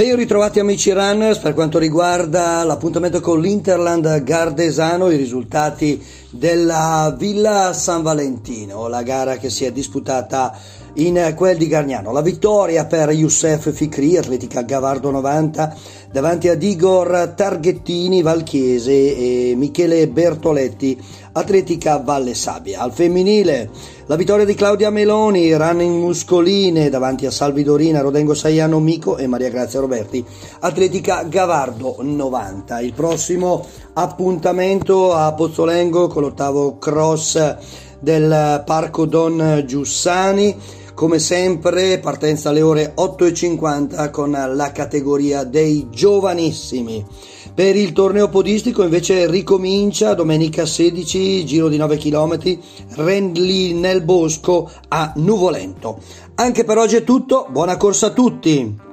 Ben ritrovati amici runners per quanto riguarda l'appuntamento con l'Interland Gardesano, i risultati della Villa San Valentino, la gara che si è disputata in quel di Gargnano. La vittoria per Youssef Fikri, Atletica Gavardo 90, davanti ad Igor Targhettini, Valchiese e Michele Bertoletti, Atletica Valle Sabbia. Al femminile la vittoria di Claudia Meloni, running muscoline davanti a Salvi Dorina, Rodengo Saiano Mico e Maria Grazia Roberti, Atletica Gavardo 90. Il prossimo appuntamento a Pozzolengo con l'ottavo cross del Parco Don Giussani come sempre, partenza alle ore 8.50 con la categoria dei giovanissimi. Per il torneo podistico invece ricomincia domenica 16, giro di 9 km, Rendli nel bosco a Nuvolento. Anche per oggi è tutto, buona corsa a tutti!